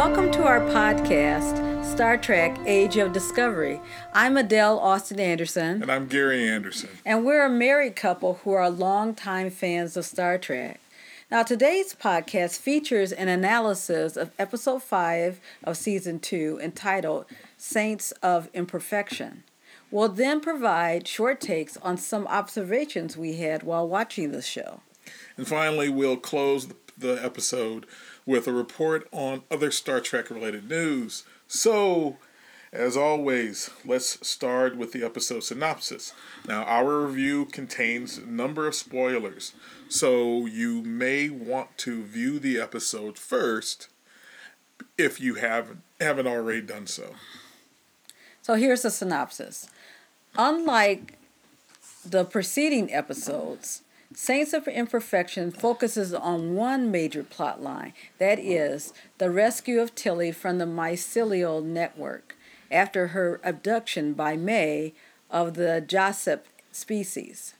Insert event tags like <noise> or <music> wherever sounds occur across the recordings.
Welcome to our podcast, Star Trek Age of Discovery. I'm Adele Austin Anderson. And I'm Gary Anderson. And we're a married couple who are longtime fans of Star Trek. Now, today's podcast features an analysis of episode 5 of season 2 entitled Saints of Imperfection. We'll then provide short takes on some observations we had while watching the show. And finally, we'll close the episode with a report on other Star Trek related news. So, as always, let's start with the episode synopsis. Now, our review contains a number of spoilers, so you may want to view the episode first if you haven't haven't already done so. So here's the synopsis. Unlike the preceding episodes, Saints of Imperfection focuses on one major plot line that is, the rescue of Tilly from the mycelial network after her abduction by May of the JahSepp species.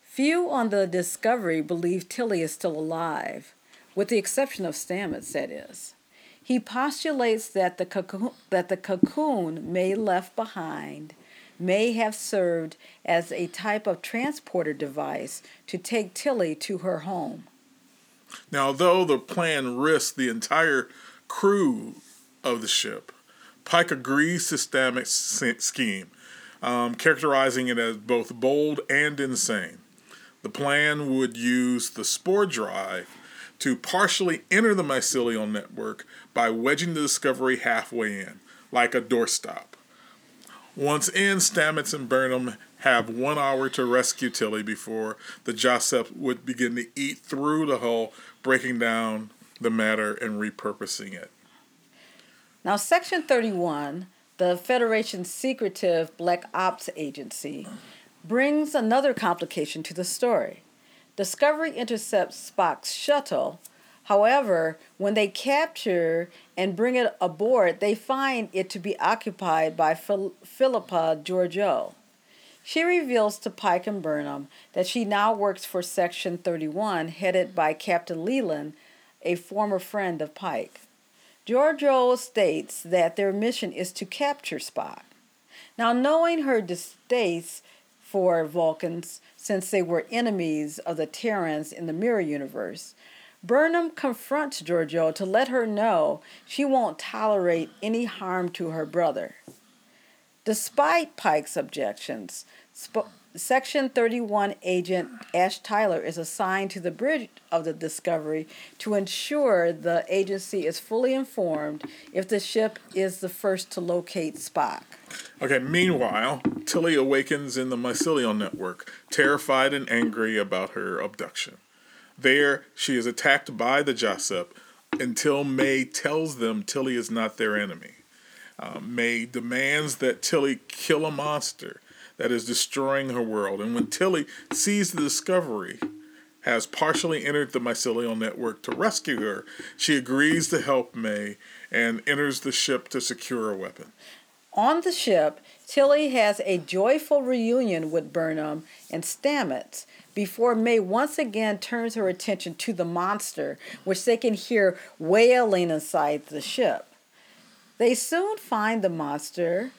Few on the Discovery believe Tilly is still alive, with the exception of Stamets, that is. He postulates that the cocoon, that the cocoon May left behind may have served as a type of transporter device to take Tilly to her home. Now, though the plan risks the entire crew of the ship, Pike agrees to Stamets' scheme, um, characterizing it as both bold and insane. The plan would use the spore drive to partially enter the mycelial network by wedging the Discovery halfway in, like a doorstop. Once in, Stamets and Burnham have one hour to rescue Tilly before the JahSepp would begin to eat through the hull, breaking down the matter and repurposing it. Now, Section 31, the Federation's secretive Black Ops agency, brings another complication to the story. Discovery intercepts Spock's shuttle However, when they capture and bring it aboard, they find it to be occupied by Phil- Philippa Georgiou. She reveals to Pike and Burnham that she now works for Section 31, headed by Captain Leland, a former friend of Pike. Georgiou states that their mission is to capture Spock. Now, knowing her distaste for Vulcans, since they were enemies of the Terrans in the Mirror Universe, Burnham confronts Georgiou to let her know she won't tolerate any harm to her brother. Despite Pike's objections, Sp- Section 31 agent Ash Tyler is assigned to the bridge of the Discovery to ensure the agency is fully informed if the ship is the first to locate Spock. Okay, meanwhile, Tilly awakens in the mycelial network, terrified and angry about her abduction. There, she is attacked by the JahSepp until May tells them Tilly is not their enemy. Uh, May demands that Tilly kill a monster that is destroying her world. And when Tilly sees the discovery has partially entered the mycelial network to rescue her, she agrees to help May and enters the ship to secure a weapon. On the ship, Tilly has a joyful reunion with Burnham and Stamets before May once again turns her attention to the monster, which they can hear wailing inside the ship. They soon find the monster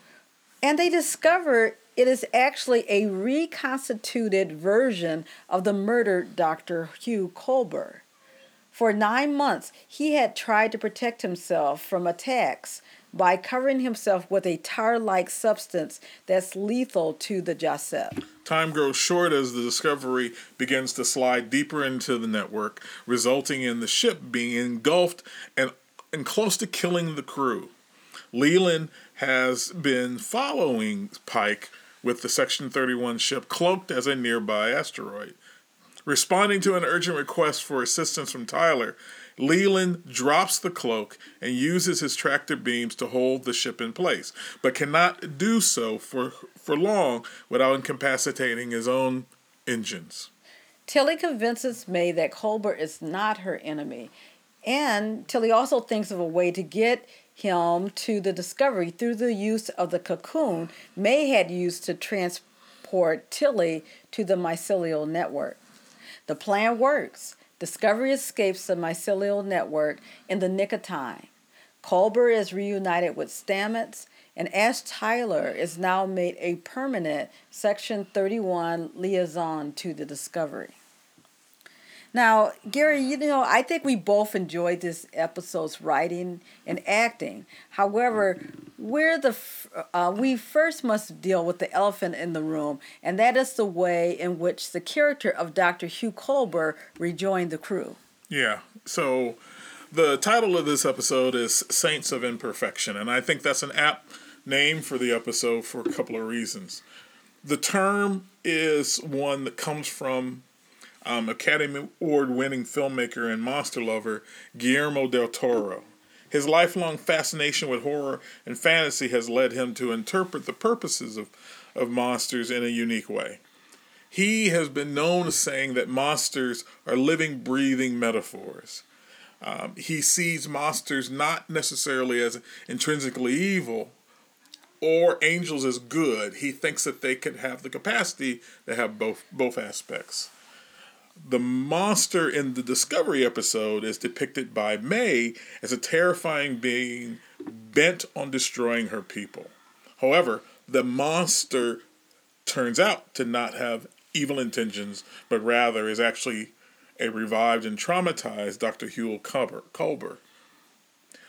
and they discover it is actually a reconstituted version of the murdered Dr. Hugh Culber. For nine months, he had tried to protect himself from attacks by covering himself with a tar like substance that's lethal to the JahSepp. Time grows short as the Discovery begins to slide deeper into the network, resulting in the ship being engulfed and, and close to killing the crew. Leland has been following Pike with the Section 31 ship cloaked as a nearby asteroid. Responding to an urgent request for assistance from Tyler, Leland drops the cloak and uses his tractor beams to hold the ship in place, but cannot do so for, for long without incapacitating his own engines. Tilly convinces May that Culber is not her enemy, and Tilly also thinks of a way to get him to the discovery through the use of the cocoon May had used to transport Tilly to the mycelial network. The plan works. Discovery escapes the mycelial network in the nick of time. Culber is reunited with Stamets, and Ash Tyler is now made a permanent Section 31 liaison to the Discovery. Now, Gary, you know, I think we both enjoyed this episode's writing and acting. However, where the uh, we first must deal with the elephant in the room, and that is the way in which the character of Dr. Hugh Culber rejoined the crew. Yeah. So, the title of this episode is Saints of Imperfection, and I think that's an apt name for the episode for a couple of reasons. The term is one that comes from um, Academy Award winning filmmaker and monster lover Guillermo del Toro. His lifelong fascination with horror and fantasy has led him to interpret the purposes of, of monsters in a unique way. He has been known as saying that monsters are living, breathing metaphors. Um, he sees monsters not necessarily as intrinsically evil or angels as good. He thinks that they could have the capacity to have both both aspects the monster in the Discovery episode is depicted by May as a terrifying being bent on destroying her people. However, the monster turns out to not have evil intentions, but rather is actually a revived and traumatized Dr. Hugh Culber.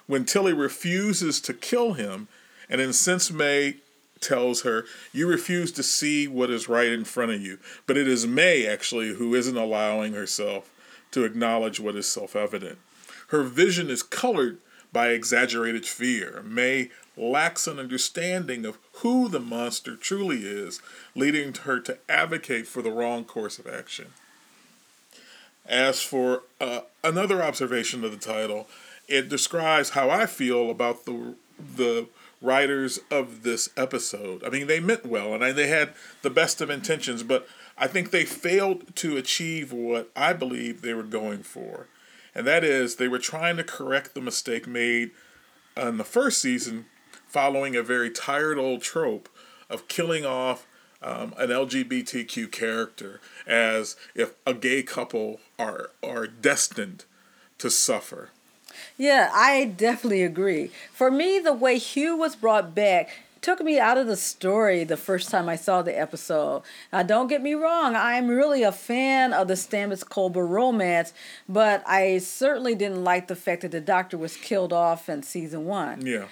When Tilly refuses to kill him, and incensed May tells her, You refuse to see what is right in front of you. But it is May, actually, who isn't allowing herself to acknowledge what is self evident. Her vision is colored by exaggerated fear. May lacks an understanding of who the monster truly is, leading her to advocate for the wrong course of action. As for uh, another observation of the title, it describes how I feel about the the writers of this episode. I mean, they meant well and they had the best of intentions, but I think they failed to achieve what I believe they were going for. And that is, they were trying to correct the mistake made in the first season following a very tired old trope of killing off um, an LGBTQ character as if a gay couple are are destined to suffer. Yeah, I definitely agree. For me, the way Hugh was brought back took me out of the story the first time I saw the episode. Now, don't get me wrong, I'm really a fan of the Stamets Culber romance, but I certainly didn't like the fact that the doctor was killed off in season one. Yeah.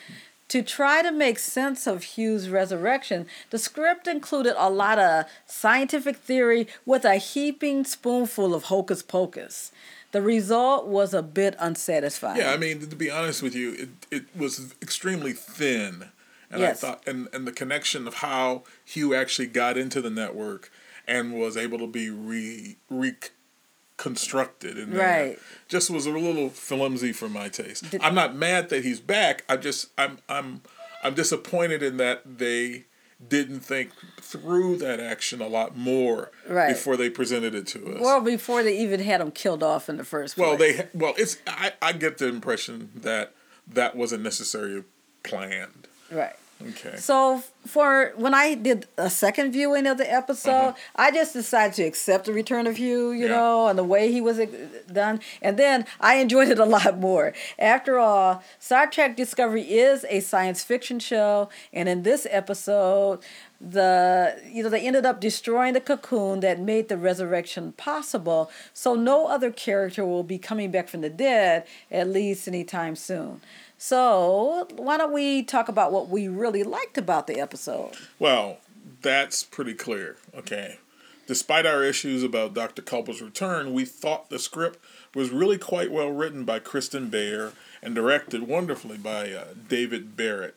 To try to make sense of Hugh's resurrection, the script included a lot of scientific theory with a heaping spoonful of hocus pocus. The result was a bit unsatisfying. Yeah, I mean, to be honest with you, it, it was extremely thin. And yes. I thought, and, and the connection of how Hugh actually got into the network and was able to be re reconstructed and right. just was a little flimsy for my taste. Did, I'm not mad that he's back. I just I'm I'm I'm disappointed in that they didn't think through that action a lot more right. before they presented it to us. Well, before they even had him killed off in the first place. Well, they well, it's I, I get the impression that that wasn't necessarily planned. Right. Okay. So for when I did a second viewing of the episode, uh-huh. I just decided to accept the return of Hugh, you yeah. know, and the way he was uh, done, and then I enjoyed it a <laughs> lot more. After all, Star Trek Discovery is a science fiction show, and in this episode, the you know they ended up destroying the cocoon that made the resurrection possible so no other character will be coming back from the dead at least anytime soon so, why don't we talk about what we really liked about the episode? Well, that's pretty clear. Okay. Despite our issues about Dr. Culber's return, we thought the script was really quite well written by Kirsten Beyer and directed wonderfully by uh, David Barrett.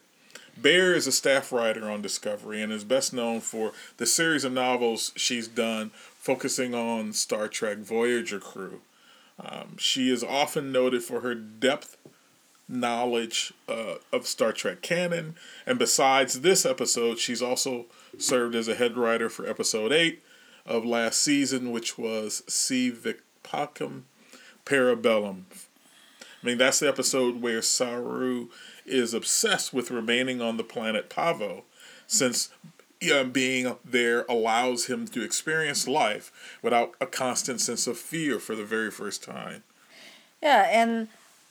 Beyer is a staff writer on Discovery and is best known for the series of novels she's done focusing on Star Trek Voyager crew. Um, she is often noted for her depth knowledge uh, of Star Trek canon. And besides this episode, she's also served as a head writer for episode 8 of last season, which was Si Vis Pacem Parabellum. I mean, that's the episode where Saru is obsessed with remaining on the planet Pahvo, since being there allows him to experience life without a constant sense of fear for the very first time. Yeah, and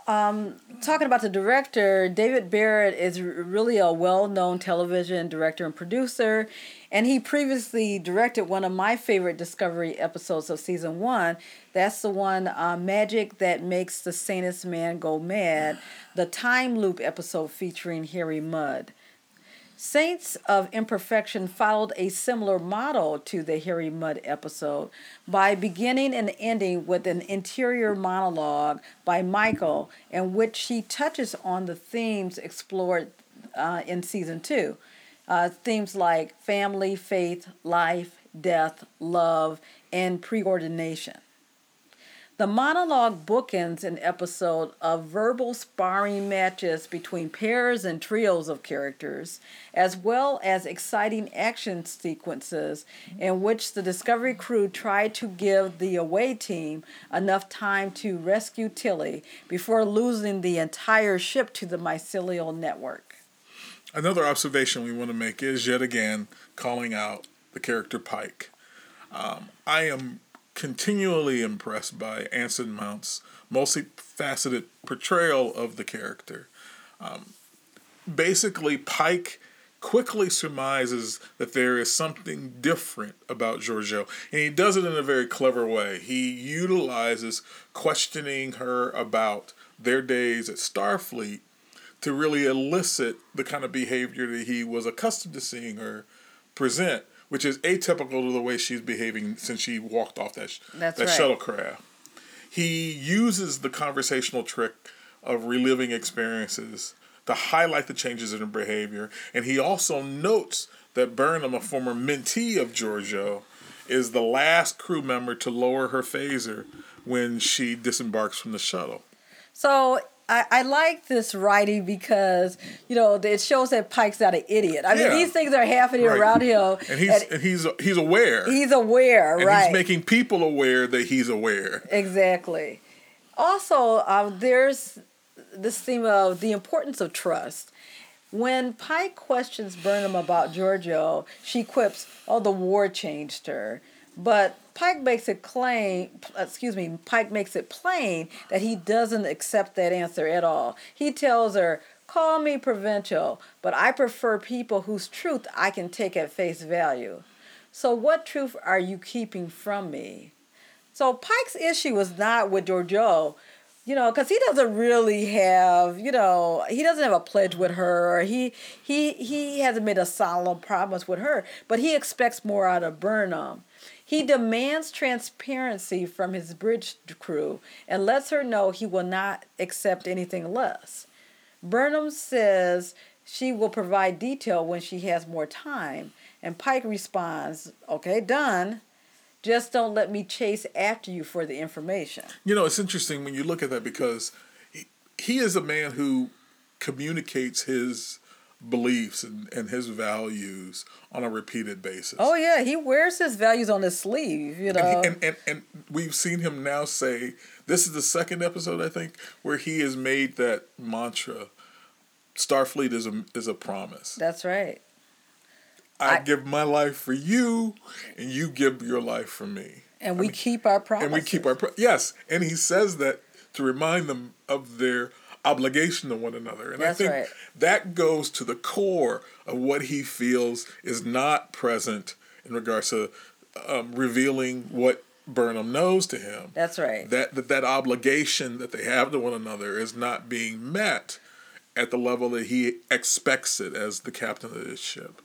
um, talking about the director, David Barrett is really a well known television director and producer. And he previously directed one of my favorite Discovery episodes of season one. That's the one, uh, Magic That Makes the Sanest Man Go Mad, the time loop episode featuring Harry Mudd. Saints of Imperfection followed a similar model to the Harry Mudd episode by beginning and ending with an interior monologue by Michael, in which he touches on the themes explored uh, in season two. Uh, themes like family, faith, life, death, love, and preordination. The monologue bookends an episode of verbal sparring matches between pairs and trios of characters, as well as exciting action sequences in which the Discovery crew try to give the away team enough time to rescue Tilly before losing the entire ship to the mycelial network. Another observation we want to make is yet again calling out the character Pike. Um, I am continually impressed by Anson Mount's multifaceted portrayal of the character. Um, basically, Pike quickly surmises that there is something different about Georgiou, and he does it in a very clever way. He utilizes questioning her about their days at Starfleet to really elicit the kind of behavior that he was accustomed to seeing her present which is atypical to the way she's behaving since she walked off that That's that right. shuttlecraft. He uses the conversational trick of reliving experiences to highlight the changes in her behavior, and he also notes that Burnham, a former mentee of Georgiou, is the last crew member to lower her phaser when she disembarks from the shuttle. So I, I like this writing because you know it shows that Pike's not an idiot. I yeah. mean, these things are happening right. around him, and he's and, and, he's he's aware. He's aware, and right? He's making people aware that he's aware. Exactly. Also, um, there's this theme of the importance of trust. When Pike questions Burnham about Georgiou, she quips, "Oh, the war changed her." But Pike makes it claim, excuse me, Pike makes it plain that he doesn't accept that answer at all. He tells her, "Call me provincial, but I prefer people whose truth I can take at face value." So what truth are you keeping from me? So Pike's issue was not with Georgiou, you know, because he doesn't really have, you know, he doesn't have a pledge with her, he he he hasn't made a solemn promise with her, but he expects more out of Burnham. He demands transparency from his bridge crew and lets her know he will not accept anything less. Burnham says she will provide detail when she has more time, and Pike responds, Okay, done. Just don't let me chase after you for the information. You know, it's interesting when you look at that because he, he is a man who communicates his beliefs and, and his values on a repeated basis. Oh yeah, he wears his values on his sleeve, you know. And, he, and, and, and we've seen him now say this is the second episode I think where he has made that mantra Starfleet is a is a promise. That's right. I, I give my life for you and you give your life for me. And I we mean, keep our promise. And we keep our pro- yes, and he says that to remind them of their obligation to one another. And That's I think right. that goes to the core of what he feels is not present in regards to um, revealing what Burnham knows to him. That's right. That, that that obligation that they have to one another is not being met at the level that he expects it as the captain of this ship.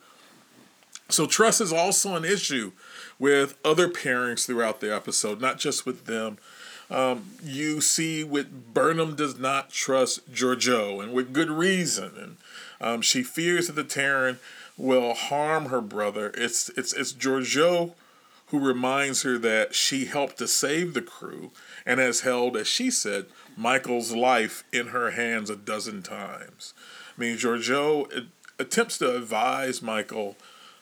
So trust is also an issue with other pairings throughout the episode, not just with them, um, you see, with Burnham does not trust Georgiou, and with good reason. And um, she fears that the Terran will harm her brother. It's it's it's Georgiou who reminds her that she helped to save the crew and has held, as she said, Michael's life in her hands a dozen times. I mean, Georgiou attempts to advise Michael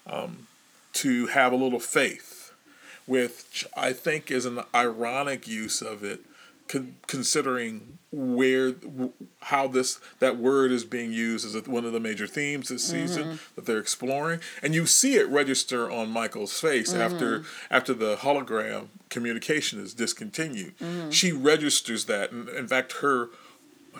um, to have a little faith which I think is an ironic use of it, con- considering where how this that word is being used as one of the major themes this season mm-hmm. that they're exploring, and you see it register on Michael's face mm-hmm. after after the hologram communication is discontinued. Mm-hmm. She registers that, and in fact, her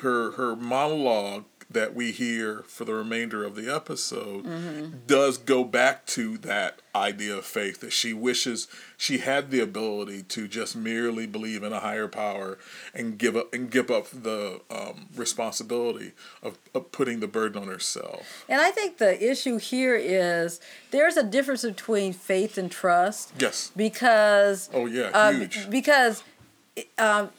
her her monologue that we hear for the remainder of the episode Mm-hmm. does go back to that idea of faith that she wishes she had the ability to just merely believe in a higher power and give up and give up the um, responsibility of, of putting the burden on herself. And I think the issue here is there's a difference between faith and trust. Yes. Because Oh yeah, um, huge. because um,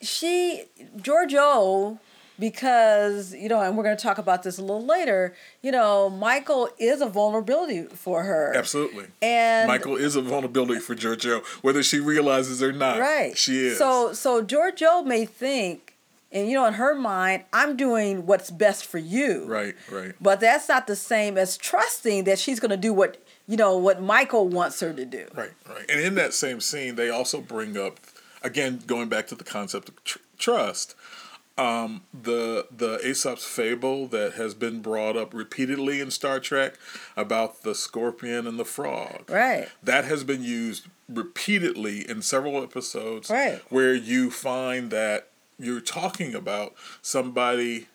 she Georgiou because you know and we're going to talk about this a little later you know michael is a vulnerability for her Absolutely. and Michael is a vulnerability for Georgiou, whether she realizes or not. right She is. so so Georgiou may think and you know in her mind i'm doing what's best for you Right, right. but that's not the same as trusting that she's going to do what you know what michael wants her to do Right, right. And in that same scene, they also bring up, again, going back to the concept of tr- trust, um, the the Aesop's fable that has been brought up repeatedly in Star Trek about the scorpion and the frog. right That has been used repeatedly in several episodes. Right. Where you find that you're talking about somebody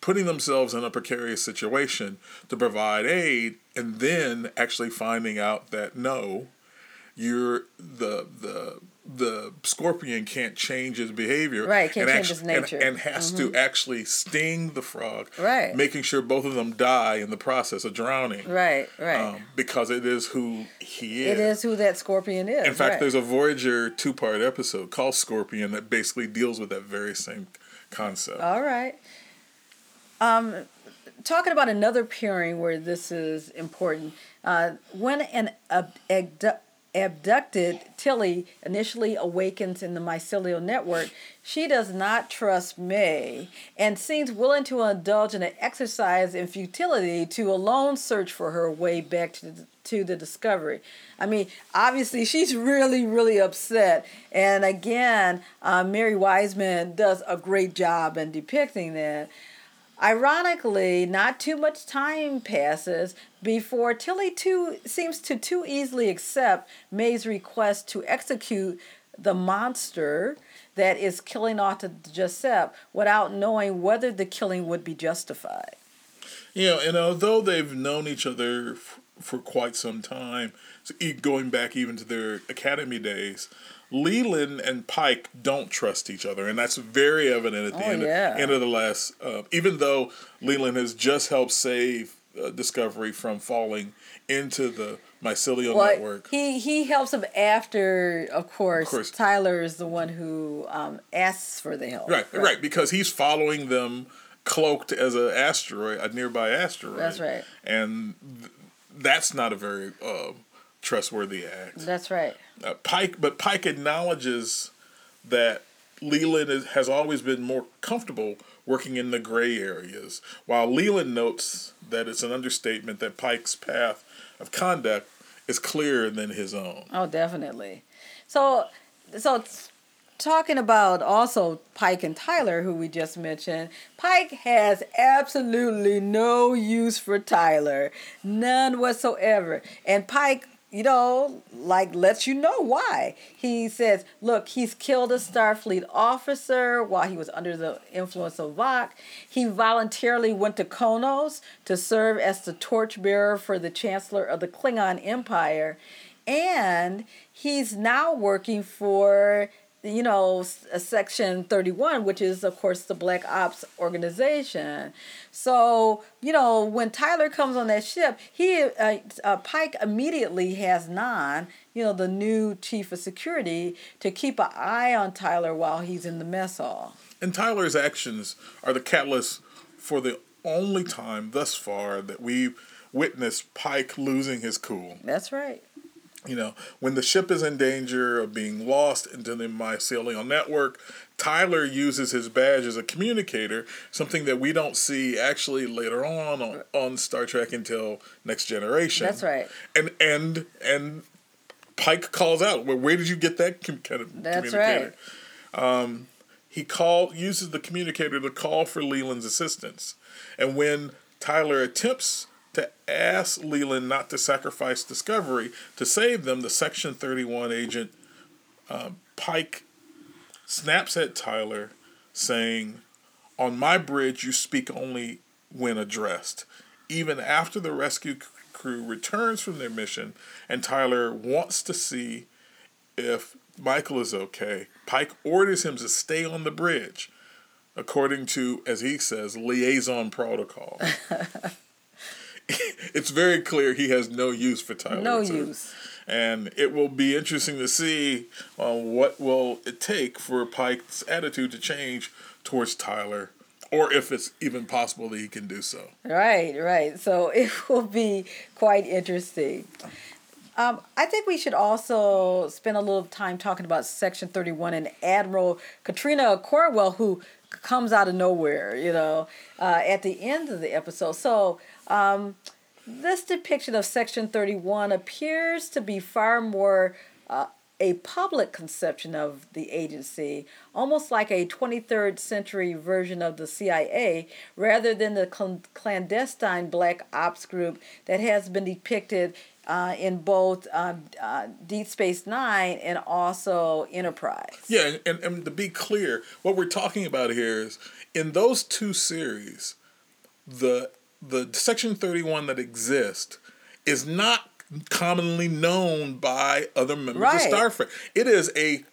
putting themselves in a precarious situation to provide aid and then actually finding out that no you're the the the scorpion can't change his behavior Right, can't and change his and- nature. Mm-hmm. and, has to actually sting the frog Right. making sure both of them die in the process of drowning right right um, because it is who he is it is who that scorpion is in fact right. there's a voyager two-part episode called scorpion that basically deals with that very same concept All right. Um, talking about another pairing where this is important. Uh, when an ab- abdu- abducted Tilly initially awakens in the mycelial network, she does not trust May and seems willing to indulge in an exercise in futility to alone search for her way back to the, to the discovery. I mean, obviously, she's really, really upset. And again, uh, Mary Wiseman does a great job in depicting that. Ironically, not too much time passes before Tilly too seems to too easily accept May's request to execute the monster that is killing off Giuseppe without knowing whether the killing would be justified. You know, and although they've known each other f- for quite some time, so going back even to their academy days, Leland and Pike don't trust each other, and that's very evident at the Oh, end, yeah. end of the last. Uh, even though Leland has just helped save uh, Discovery from falling into the mycelial Well, network. he he helps him after, of course. course. Tyler is the one who um, asks for the help. Right, right, because he's following them cloaked as an asteroid, a nearby asteroid. That's right. And th- that's not a very uh, trustworthy act. That's right. Uh, Pike, but Pike acknowledges that Leland is, has always been more comfortable working in the gray areas, while Leland notes that it's an understatement that Pike's path of conduct is clearer than his own. Oh, definitely. So, so talking about also Pike and Tyler, who we just mentioned, Pike has absolutely no use for Tyler, none whatsoever. And Pike, you know, like lets you know why. He says, "Look, he's killed a Starfleet officer while he was under the influence of Voq. He voluntarily went to Qo'noS to serve as the torchbearer for the Chancellor of the Klingon Empire." and he's now working for you know section 31 which is of course the black ops organization. So you know when tyler comes on that ship he uh, uh, pike immediately has Nhan you know the new chief of security to keep an eye on tyler while he's in the mess hall. And Tyler's actions are the catalyst for the only time thus far that we've witnessed Pike losing his cool. that's right You know, when the ship is in danger of being lost into the mycelial network, Tyler uses his badge as a communicator, something that we don't see actually later on on, on Star Trek until Next Generation. That's right. And and and Pike calls out, "Well, where did you get that com- kind of That's communicator?" Um, he call uses the communicator to call for Leland's assistance, and when Tyler attempts to ask Leland not to sacrifice Discovery to save them, the Section Thirty One agent um, Pike snaps at Tyler, saying, On my bridge, you speak only when addressed. Even after the rescue crew returns from their mission and Tyler wants to see if Michael is okay, Pike orders him to stay on the bridge, according to, as he says, liaison protocol. <laughs> it's very clear he has no use for Tyler. No use. And it will be interesting to see uh, what will it take for Pike's attitude to change towards Tyler, or if it's even possible that he can do so. Right, right. So <laughs> it will be quite interesting. Um, I think we should also spend a little time talking about Section 31 and Admiral Katrina Cornwell, who comes out of nowhere, you know, uh, at the end of the episode. So um, this depiction of Section 31 appears to be far more uh, a public conception of the agency, almost like a 23rd century version of the CIA, rather than the cl- clandestine black ops group that has been depicted uh, in both um, uh, Deep Space Nine and also Enterprise. Yeah, and, and to be clear, what we're talking about here is in those two series, the the Section Thirty One that exists is not commonly known by other members Right. of Starfleet. It is a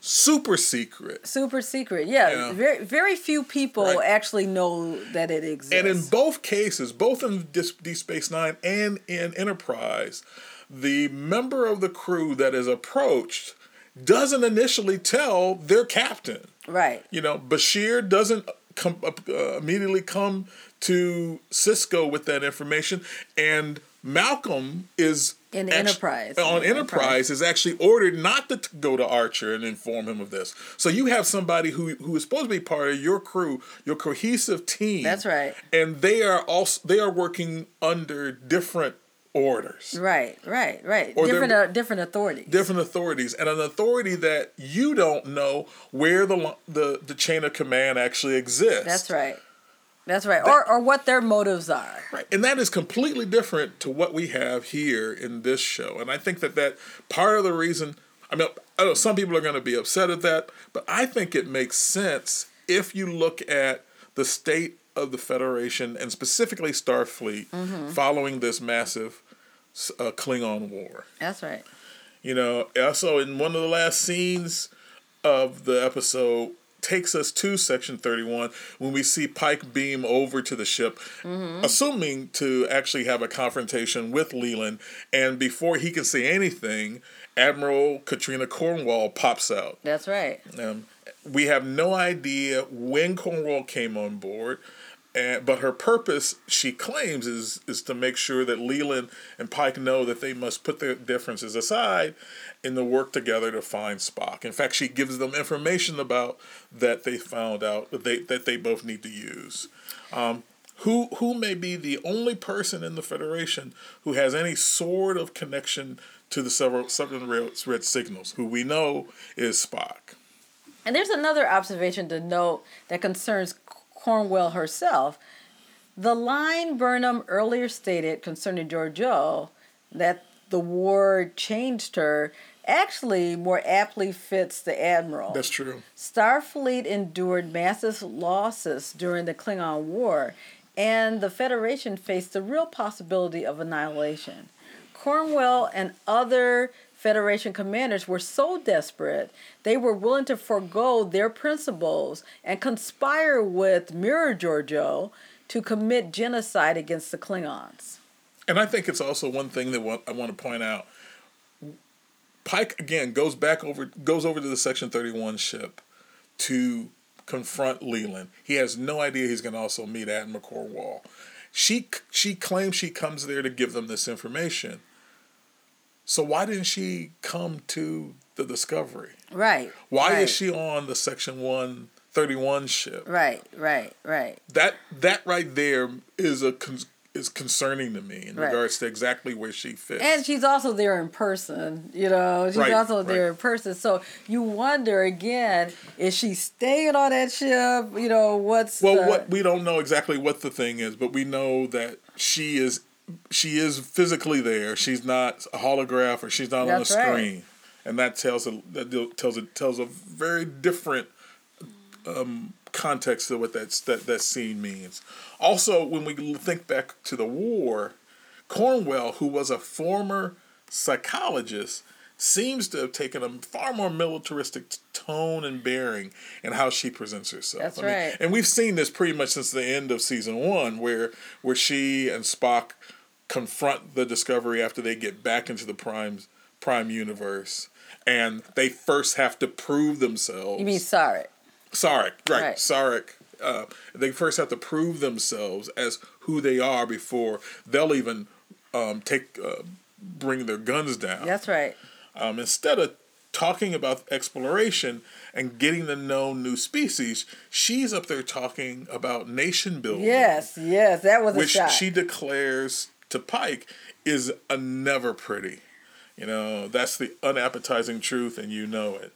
super secret. Super secret, yeah. Very, very few people Right. actually know that it exists. And in both cases, both in Deep Space Nine and in Enterprise, the member of the crew that is approached doesn't initially tell their captain. right, You know, Bashir doesn't come uh, immediately come to Sisko with that information, and Malcolm is In act- Enterprise. on Enterprise Enterprise. is actually ordered not to t- go to Archer and inform him of this. So you have somebody who who is supposed to be part of your crew, your cohesive team. That's right. And they are also they are working under different orders right, right, right. Or different, uh, different authorities. different authorities and an authority that you don't know where the the the chain of command actually exists. That's right. That's right. Or, or what their motives are. Right. And that is completely different to what we have here in this show. And I think that that part of the reason I mean I know some people are going to be upset at that, but I think it makes sense if you look at the state of the Federation and specifically Starfleet following this massive uh, Klingon war. That's right. You know, also in one of the last scenes of the episode takes us to section 31 when we see Pike beam over to the ship assuming to actually have a confrontation with Leland and before he can say anything Admiral Katrina Cornwell pops out That's right. um, we have no idea when Cornwell came on board, and, but her purpose, she claims, is is to make sure that Leland and Pike know that they must put their differences aside and to work together to find Spock. In fact, she gives them information about that they found out that they that they both need to use. Um, who who may be the only person in the Federation who has any sort of connection to the several red, red signals? Who we know is Spock. And there's another observation to note that concerns Cornwell herself. The line Burnham earlier stated concerning Georgiou that the war changed her actually more aptly fits the Admiral. That's true. Starfleet endured massive losses during the Klingon War, and the Federation faced the real possibility of annihilation. Cornwell and other Federation commanders were so desperate they were willing to forego their principles and conspire with Mirror Georgiou to commit genocide against the Klingons. And I think it's also one thing that I want to point out. Pike again goes back over goes over to the Section Thirty One ship to confront Leland. He has no idea he's going to also meet Admiral Cornwell. She she claims she comes there to give them this information. So why didn't she come to the Discovery? Right. Why right, is she on the Section One Thirty One ship? Right, right, right. That that right there is a con- is concerning to me in Right. regards to exactly where she fits. And she's also there in person, you know. She's Right, also there in person. So you wonder again, is she staying on that ship? You know, what's well, the, what we don't know exactly what the thing is, but we know that she is she is physically there. She's not a holograph or she's not That's on a right. screen, and that tells a that tells a tells a very different um, context of what that's, that that scene means. Also, when we think back to the war, Cornwell, who was a former psychologist, seems to have taken a far more militaristic tone and bearing in how she presents herself. That's I mean, right. and we've seen this pretty much since the end of season one, where where she and Spock confront the Discovery after they get back into the Prime Prime universe, and they first have to prove themselves. You mean Sarek? Sarek, right? Right. Sarek. Uh, they first have to prove themselves as who they are before they'll even um, take uh, bring their guns down. That's right. Um, instead of talking about exploration and getting to know new species, she's up there talking about nation building. Yes, yes, that was a which she declares to Pike is a never pretty. You know, that's the unappetizing truth, and you know it.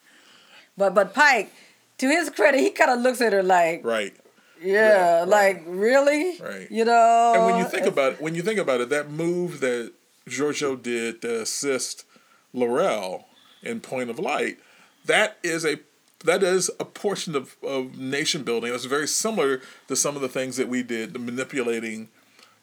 but but Pike, to his credit, he kind of looks at her like, Right. yeah, Right, right. like really, Right. You know. And when you think about it, when you think about it, that move that Georgiou did to assist L'Rell in Point of Light, that is a that is a portion of, of nation building. It's very similar to some of the things that we did, the manipulating,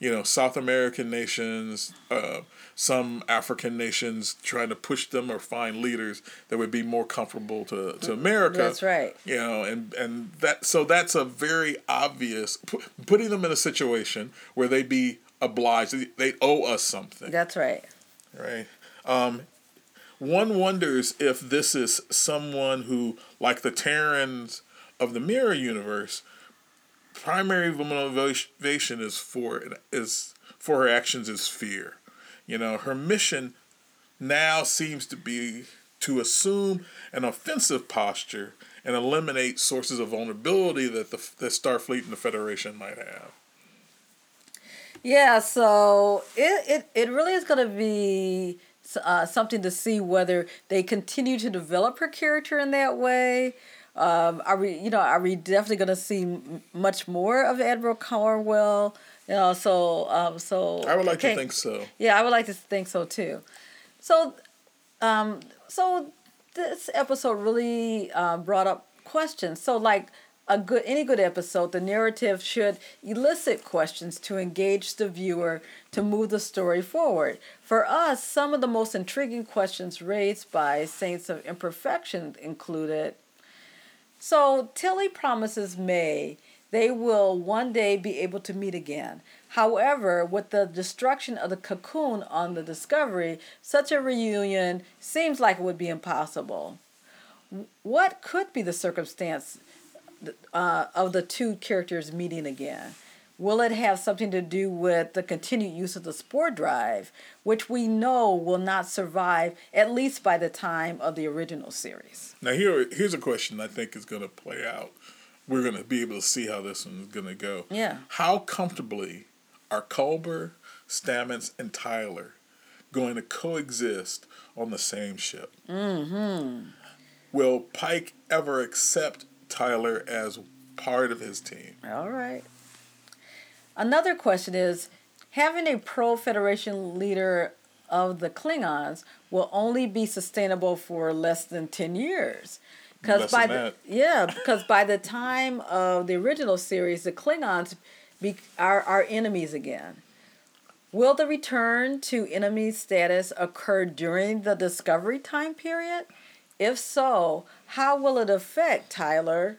you know, South American nations, uh, some African nations, trying to push them or find leaders that would be more comfortable to, to America. That's right. You know, and and that so that's a very obvious pu- putting them in a situation where they'd be obliged. They, they owe us something, That's right. right? Um, one wonders if this is someone who, like the Terrans of the Mirror universe, primary motivation is for is for her actions is fear. You know, her mission now seems to be to assume an offensive posture and eliminate sources of vulnerability that the, the Starfleet and the Federation might have. Yeah, so it, it, it really is going to be uh, something to see whether they continue to develop her character in that way. Um, are we, you know, are we definitely going to see m- much more of Admiral Cornwell? You know, so um, so I would like okay. to think so. Yeah, I would like to think so too. So, um, so this episode really um, brought up questions. So, like a good any good episode, the narrative should elicit questions to engage the viewer to move the story forward. For us, some of the most intriguing questions raised by Saints of Imperfection included. So Tilly promises May they will one day be able to meet again. However, with the destruction of the cocoon on the Discovery, such a reunion seems like it would be impossible. What could be the circumstance uh, of the two characters meeting again? Will it have something to do with the continued use of the spore drive, which we know will not survive at least by the time of the original series? Now here here's a question I think is going to play out. We're going to be able to see how this one's going to go. Yeah. How comfortably are Culber, Stamets, and Tyler going to coexist on the same ship? Mm-hmm. Will Pike ever accept Tyler as part of his team? All right. Another question is having a pro Federation leader of the Klingons will only be sustainable for less than 10 years. Because by the, <laughs> yeah, because by the time of the original series, the Klingons be, are our enemies again. Will the return to enemy status occur during the Discovery time period? If so, how will it affect Tyler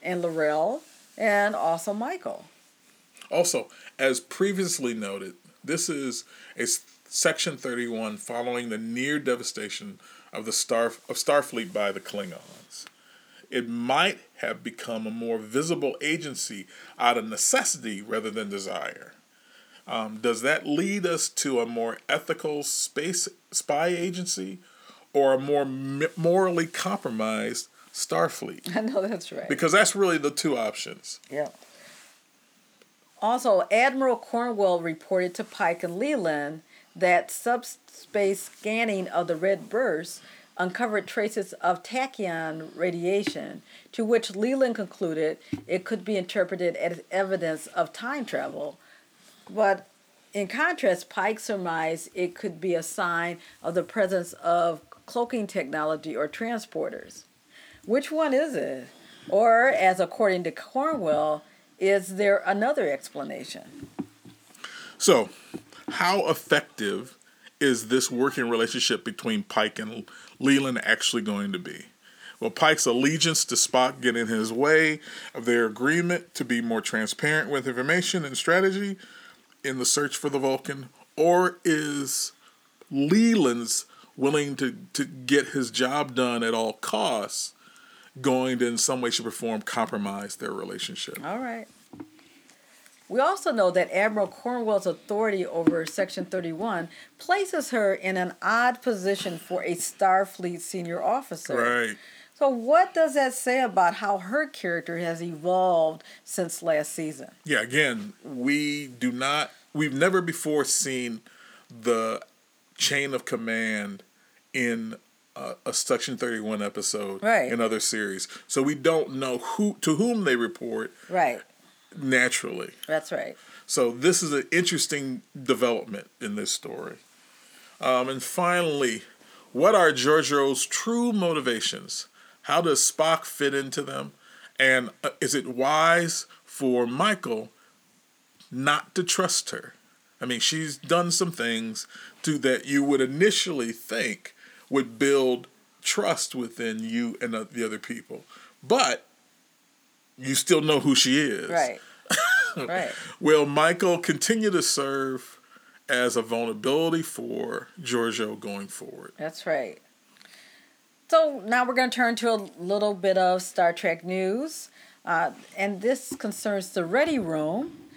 and L'Rell and also Michael? Also, as previously noted, this is a Section 31 following the near devastation of the Star of Starfleet by the Klingons. It might have become a more visible agency out of necessity rather than desire. Um, does that lead us to a more ethical space spy agency or a more m- morally compromised Starfleet? <laughs> I know that's right. Because that's really the two options. Yeah. Also, Admiral Cornwell reported to Pike and Leland that subspace scanning of the red burst uncovered traces of tachyon radiation, to which Leland concluded it could be interpreted as evidence of time travel. But in contrast, Pike surmised it could be a sign of the presence of cloaking technology or transporters. Which one is it? Or, as according to Cornwell, is there another explanation? So, how effective is this working relationship between Pike and Leland actually going to be? Will Pike's allegiance to Spock get in his way of their agreement to be more transparent with information and strategy in the search for the Vulcan? Or is Leland's willing to, to get his job done at all costs going to, in some way, shape, or form, compromise their relationship? All right. We also know that Admiral Cornwell's authority over Section 31 places her in an odd position for a Starfleet senior officer. Right. So, what does that say about how her character has evolved since last season? Yeah, again, we do not, we've never before seen the chain of command in a, a Section 31 episode Right. in other series. So we don't know who to whom they report Right. naturally. That's right. So this is an interesting development in this story. Um, and finally, what are Georgiou's true motivations? How does Spock fit into them? And uh, is it wise for Michael not to trust her? I mean, she's done some things to that you would initially think would build trust within you and the the other people, but you still know who she is. Right. <laughs> right. Will Michael continue to serve as a vulnerability for Georgiou going forward? That's right. So now we're going to turn to a little bit of Star Trek news. Uh, and this concerns the Ready Room.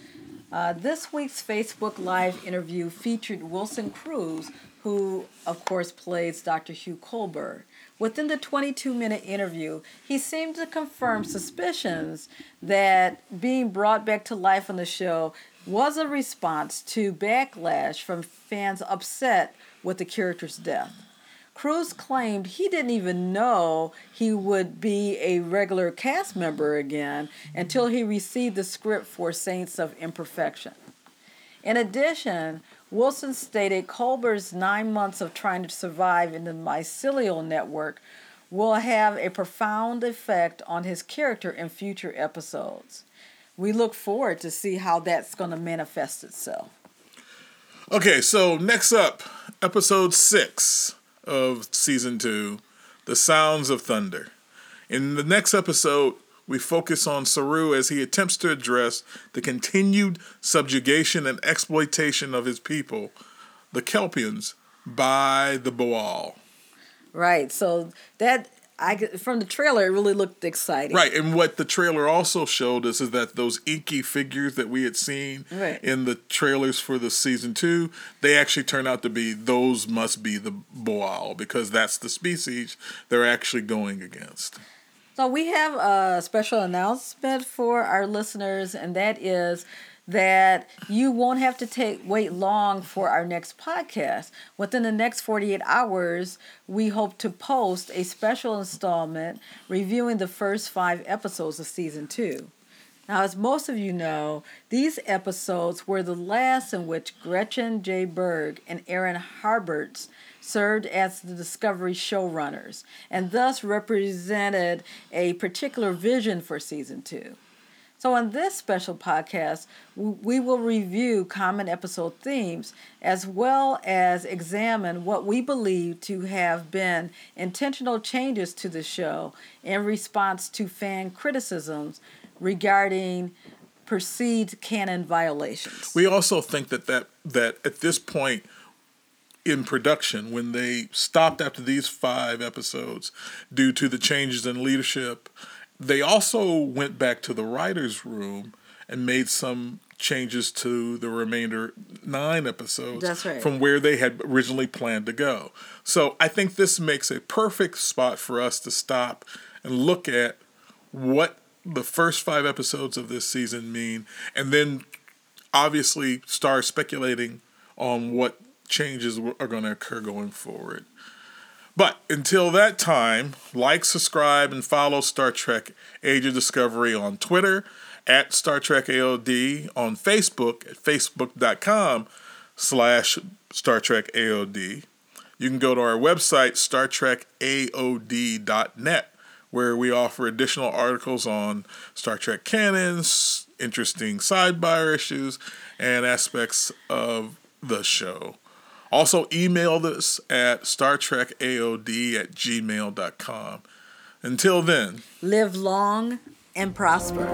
Uh, this week's Facebook Live interview featured Wilson Cruz, who, of course, plays Dr. Hugh Culber. Within the 22 minute interview, he seemed to confirm suspicions that being brought back to life on the show was a response to backlash from fans upset with the character's death. Cruz claimed he didn't even know he would be a regular cast member again until he received the script for Saints of Imperfection. In addition, Wilson stated Culber's nine months of trying to survive in the mycelial network will have a profound effect on his character in future episodes. We look forward to see how that's going to manifest itself. Okay, so next up, episode six of season two The Sounds of Thunder. In the next episode, we focus on Saru as he attempts to address the continued subjugation and exploitation of his people, the Kelpians, by the Ba'ul. Right. So that I from the trailer it really looked exciting. Right, and what the trailer also showed us is that those inky figures that we had seen Right. in the trailers for the season two, they actually turn out to be those must be the Ba'ul because that's the species they're actually going against. So we have a special announcement for our listeners, and that is that you won't have to take wait long for our next podcast. Within the next 48 hours, we hope to post a special installment reviewing the first 5 episodes of season 2. Now, as most of you know, these episodes were the last in which Gretchen J. Berg and Aaron Harberts served as the Discovery showrunners and thus represented a particular vision for season two. So, in this special podcast, we will review common episode themes as well as examine what we believe to have been intentional changes to the show in response to fan criticisms regarding perceived canon violations. We also think that that, that at this point in production, when they stopped after these five episodes due to the changes in leadership, they also went back to the writer's room and made some changes to the remainder nine episodes right. from where they had originally planned to go. So I think this makes a perfect spot for us to stop and look at what the first five episodes of this season mean, and then obviously start speculating on what changes are going to occur going forward. But until that time, like, subscribe, and follow Star Trek Age of Discovery on Twitter at Star Trek AOD, on Facebook at facebook.com slash Star Trek AOD. You can go to our website, StarTrekAOD.net, where we offer additional articles on Star Trek canons, interesting sidebar issues, and aspects of the show. Also, email us at StarTrekAOD at gmail.com. Until then, live long and prosper.